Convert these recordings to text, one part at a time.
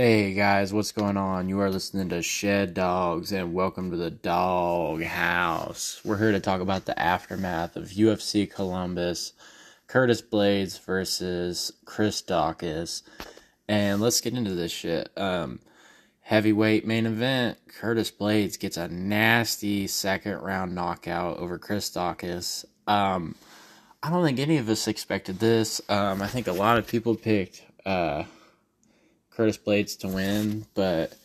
Hey guys, what's going on? You are listening to Shed Dogs and welcome to the Dog House. We're here to talk about the aftermath of UFC Columbus, Curtis Blaydes versus Chris Daukaus. And let's get into this shit. Um, heavyweight main event, Curtis Blaydes gets a nasty second round knockout over Chris Daukaus. Um, I don't think any of us expected this. Um, I think a lot of people picked uh, Curtis Blaydes to win, but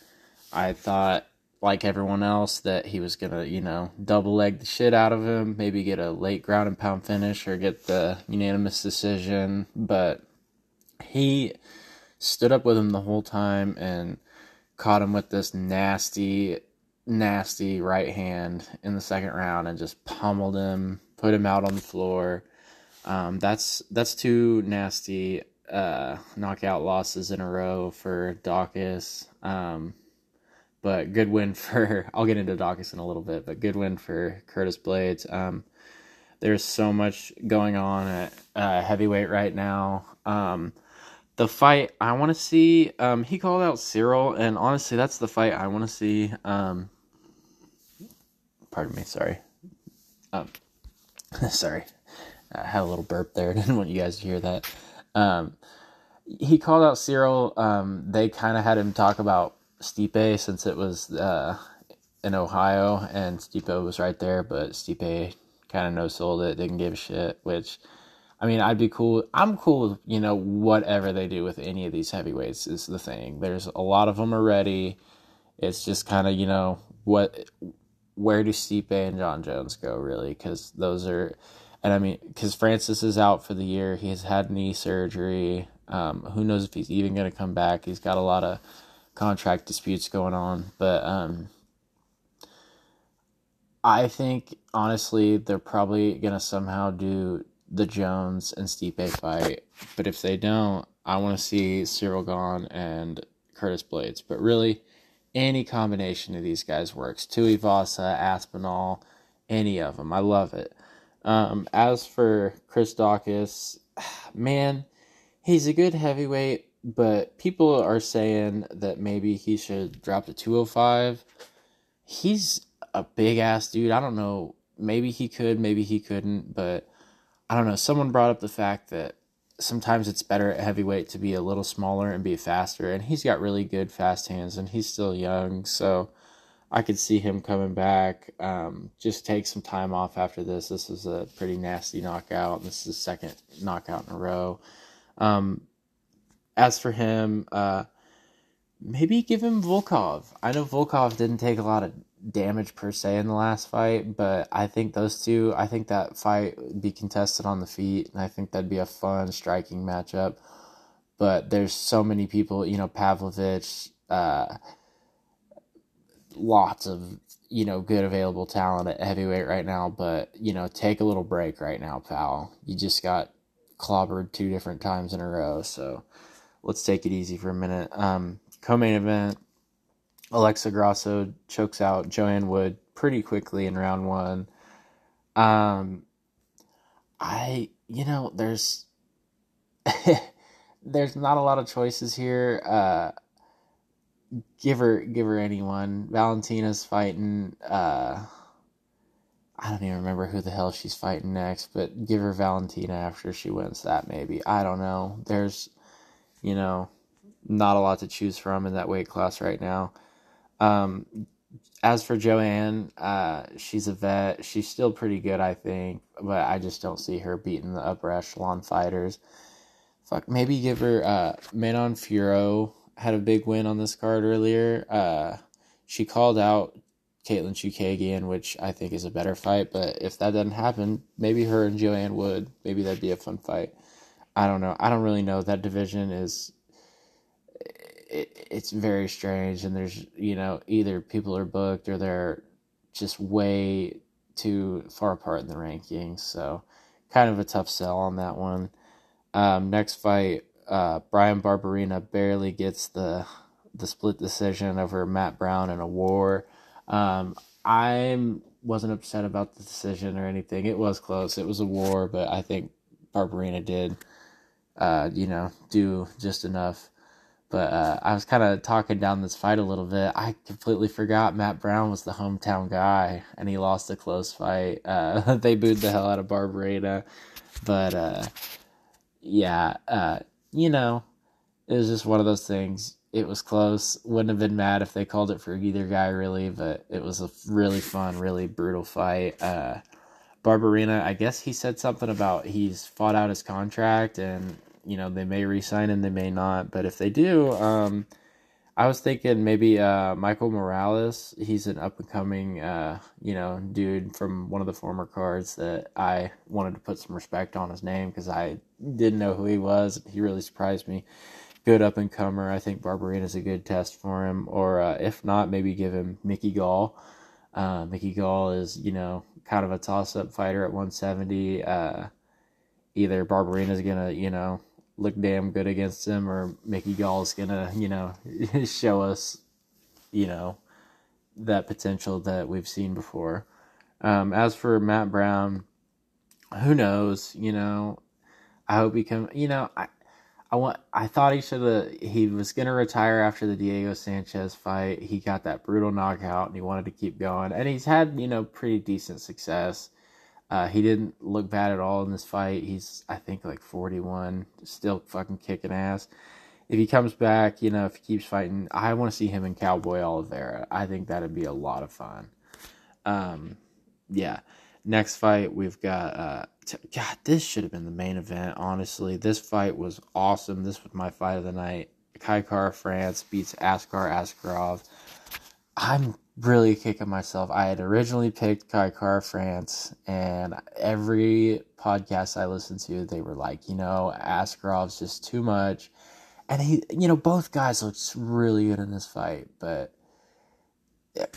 I thought, like everyone else, that he was gonna, you know, double leg the shit out of him, maybe get a late ground and pound finish or get the unanimous decision. But he stood up with him the whole time and caught him with this nasty, nasty right hand in the second round and just pummeled him, put him out on the floor um, that's that's too nasty uh, knockout losses in a row for Daukaus. Um, but good win for I'll get into Daukaus in a little bit, but good win for Curtis Blaydes. Um, there's so much going on at uh, heavyweight right now. Um, the fight I want to see, um, he called out Cyril, and honestly, that's the fight I want to see. Um, pardon me, sorry. Um, sorry. I had a little burp there. I Didn't want you guys to hear that. Um, he called out Cyril. Um, they kind of had him talk about Stipe since it was uh, in Ohio and Stipe was right there, but Stipe kind of no sold it, didn't give a shit. Which, I mean, I'd be cool. I'm cool with you know whatever they do with any of these heavyweights is the thing. There's a lot of them already. It's just kind of you know what where do Stipe and John Jones go really? Because those are and I mean, because Francis is out for the year, he has had knee surgery. Um, who knows if he's even going to come back? He's got a lot of contract disputes going on, but um, I think honestly they're probably going to somehow do the Jones and Stipe fight. But if they don't, I want to see Cyril Gane and Curtis Blaydes. But really, any combination of these guys works. Tuivasa, Aspinall, any of them. I love it. Um, as for Chris Daukaus, man, he's a good heavyweight, but people are saying that maybe he should drop to 205. He's a big ass dude. I don't know. Maybe he could, maybe he couldn't, but I don't know. Someone brought up the fact that sometimes it's better at heavyweight to be a little smaller and be faster, and he's got really good fast hands, and he's still young, so I could see him coming back. Um, just take some time off after this. This is a pretty nasty knockout. This is the second knockout in a row. Um, as for him, uh, maybe give him Volkov. I know Volkov didn't take a lot of damage per se in the last fight, but I think those two, I think that fight would be contested on the feet, and I think that'd be a fun striking matchup. But there's so many people, you know, Pavlovich, uh, lots of you know good available talent at heavyweight right now, but you know take a little break right now, pal. You just got clobbered two different times in a row, so let's take it easy for a minute. Um, co-main event: Alexa Grasso chokes out Joanne Wood pretty quickly in round one. Um, I you know there's there's not a lot of choices here. Uh, give her give her anyone. Valentina's fighting uh I don't even remember who the hell she's fighting next, but give her Valentina after she wins that maybe. I don't know. There's you know, not a lot to choose from in that weight class right now. Um as for Joanne, uh, she's a vet. She's still pretty good, I think, but I just don't see her beating the upper echelon fighters. Fuck, maybe give her uh, Manon Fiorot had a big win on this card earlier. Uh, she called out Katlyn Chookagian, which I think is a better fight. But if that doesn't happen, maybe her and Joanne would. Maybe that'd be a fun fight. I don't know. I don't really know. That division is it, it's very strange, and there's you know either people are booked or they're just way too far apart in the rankings. So kind of a tough sell on that one. Um, next fight, uh, Bryan Barberena barely gets the the split decision over Matt Brown in a war. Um, I wasn't upset about the decision or anything. It was close. It was a war, but I think Barberena did, uh, you know, do just enough. But uh, I was kind of talking down this fight a little bit. I completely forgot Matt Brown was the hometown guy, and he lost a close fight. Uh, they booed the hell out of Barberena, but uh, yeah, uh, you know, it was just one of those things. It was close. Wouldn't have been mad if they called it for either guy, really. But it was a really fun, really brutal fight. Uh, Barberena, I guess he said something about he's fought out his contract and you know they may resign and they may not. But if they do, um, I was thinking maybe uh, Michael Morales. He's an up and coming, uh, you know, dude from one of the former cards that I wanted to put some respect on his name because I didn't know who he was. He really surprised me. Good up and comer. I think Barberena is a good test for him. Or uh, if not, maybe give him Mickey Gall. Uh, Mickey Gall is, you know, kind of a toss up fighter at 170. Uh, either is gonna, you know, look damn good against him, or Mickey Gall's gonna, you know, show us, you know, that potential that we've seen before. Um, as for Matt Brown, who knows? You know, I hope he can. You know, I, I want. I thought he should have. He was gonna retire after the Diego Sanchez fight. He got that brutal knockout, and he wanted to keep going. And he's had, you know, pretty decent success. Uh, he didn't look bad at all in this fight. He's, I think, like 41, still fucking kicking ass. If he comes back, you know, if he keeps fighting, I want to see him and Cowboy Oliveira. I think that'd be a lot of fun. Um, yeah. Next fight, we've got, uh, t- God, this should have been the main event, honestly. This fight was awesome. This was my fight of the night. Kai Kara-France beats Askar Askarov. I'm really kicking myself. I had originally picked Kai Kara-France, and every podcast I listened to, they were like, you know, Askarov's just too much. And he, you know, both guys looked really good in this fight, but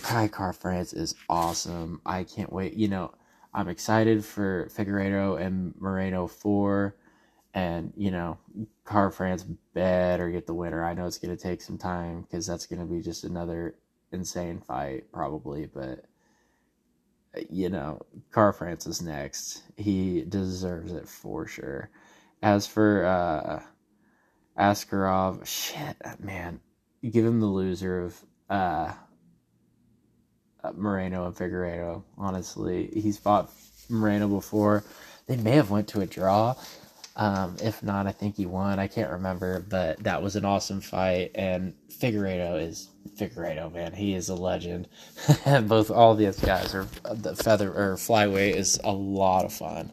Kai Kara-France is awesome. I can't wait. You know, I'm excited for Figueiredo and Moreno 4. And, you know, Kara-France better get the winner. I know it's to take some time because that's to be just another insane fight, probably, but you know, Kara-France is next. He deserves it for sure. As for uh Askarov, shit, man, give him the loser of uh Moreno and Figueiredo. Honestly, he's fought Moreno before. They may have went to a draw. Um, if not, I think he won. I can't remember, but that was an awesome fight. And Figueiredo is Figueiredo, man. He is a legend. Both all these guys are the feather or flyweight is a lot of fun.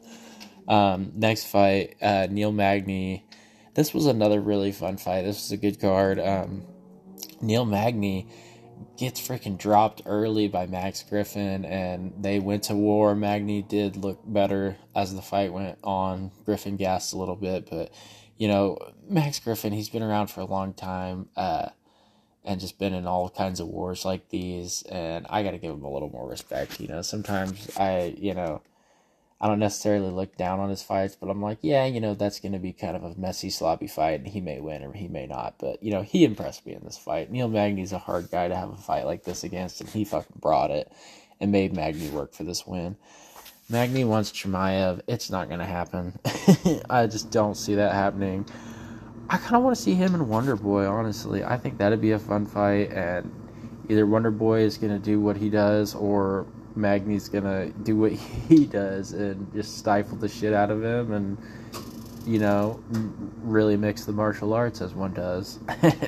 Um, next fight, uh, Neil Magny. This was another really fun fight. This was a good card. Um, Neil Magny gets freaking dropped early by Max Griffin, and they went to war. Magny did look better as the fight went on. Griffin gassed a little bit, but you know, Max Griffin, he's been around for a long time, uh, and just been in all kinds of wars like these, and I got to give him a little more respect. You know, sometimes I, you know, I don't necessarily look down on his fights, but I'm like, yeah, you know, that's going to be kind of a messy, sloppy fight, and he may win or he may not. But, you know, he impressed me in this fight. Neil Magny's a hard guy to have a fight like this against, and he fucking brought it and made Magny work for this win. Magny wants Chimaev. It's not going to happen. I just don't see that happening. I kind of want to see him and Wonder Boy, honestly. I think that'd be a fun fight, and either Wonder Boy is going to do what he does, or Magny's gonna do what he does and just stifle the shit out of him and you know really mix the martial arts as one does.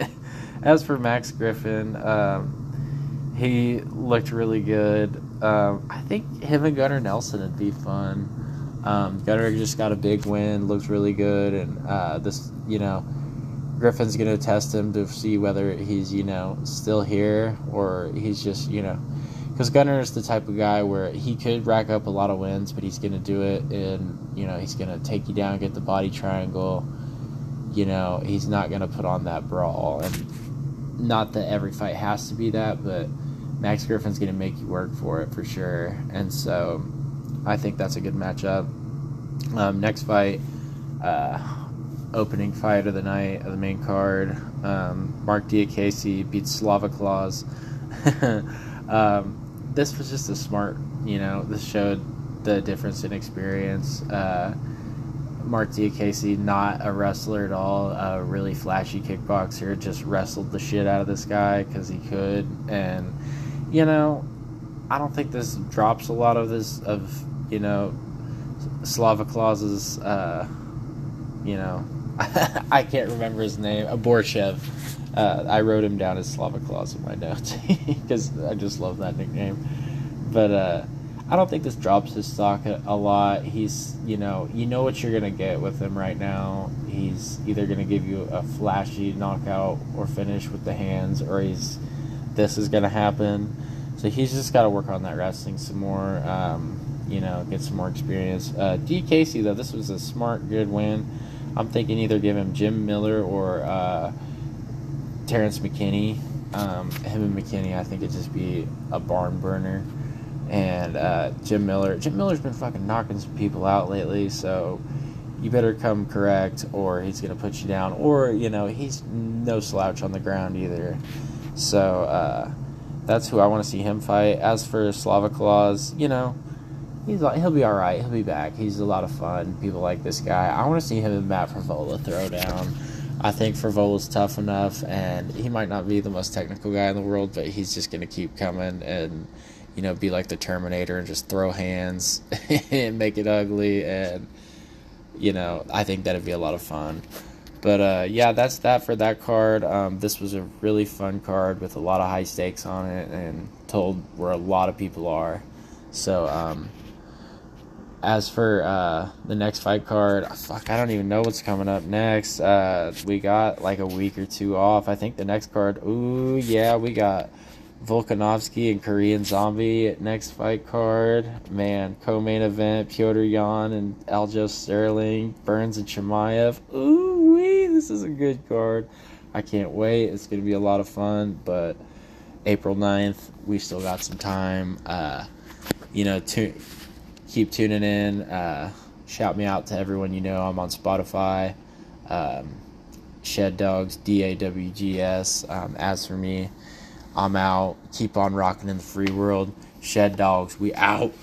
as for Max Griffin, um, he looked really good. Um, I think him and Gunnar Nelson would be fun. Um, Gunnar just got a big win, looks really good, and uh, this you know. Griffin's gonna test him to see whether he's, you know, still here or he's just, you know, because Gunnar is the type of guy where he could rack up a lot of wins, but he's going to do it and you know he's going to take you down, get the body triangle. You know he's not going to put on that brawl, and not that every fight has to be that, but Max Griffin's going to make you work for it for sure, and so I think that's a good matchup. Um, next fight, uh, opening fight of the night of the main card. Um, Marc Diakiese beats Slava Claus. um, this was just a smart, you know, this showed the difference in experience. Uh, Marc Diakiese, not a wrestler at all, a really flashy kickboxer, just wrestled the shit out of this guy because he could. And, you know, I don't think this drops a lot of this, of, you know, Slava Claus's, uh, you know, I can't remember his name, Borshchev. Uh, I wrote him down as Slava Claus in my notes because I just love that nickname. But, uh, I don't think this drops his stock a, a, lot. He's, you know, you know what you're gonna get with him right now. He's either gonna give you a flashy knockout or finish with the hands, or he's this is gonna happen. So he's just got to work on that wrestling some more. Um, you know, get some more experience. Uh, Diakiese though, this was a smart, good win. I'm thinking either give him Jim Miller or uh, Terrence McKinney. Um, him and McKinney, I think it'd just be a barn burner and uh, Jim Miller. Jim Miller's been fucking knocking some people out lately, so you better come correct, or he's gonna put you down. Or you know he's no slouch on the ground either. So uh, that's who I want to see him fight. As for Slava Claus, you know. He's like he'll be all right. He'll be back. He's a lot of fun. People like this guy. I want to see him and Matt Frevola throw down. I think Frevola's tough enough, and he might not be the most technical guy in the world, but he's just gonna keep coming and you know, be like the Terminator and just throw hands and make it ugly. And, you know, I think that'd be a lot of fun. But uh, yeah, that's that for that card. Um, this was a really fun card with a lot of high stakes on it and told where a lot of people are. So, um, as for uh, the next fight card, fuck, I don't even know what's coming up next. Uh, we got like a week or two off. I think the next card, ooh, yeah, we got Volkanovski and Korean Zombie at next fight card. Man, co-main event: Petr Yan and Aljo Sterling, Burns and Chimaev. Ooh wee, this is a good card. I can't wait. It's gonna be a lot of fun. But April 9th, we still got some time. Uh, you know, to keep tuning in. Uh, shout me out to everyone you know. I'm on Spotify. Um, Shed Dogs, D A W G S. Um, as for me. I'm out. Keep on rocking in the free world. Shed dogs, we out.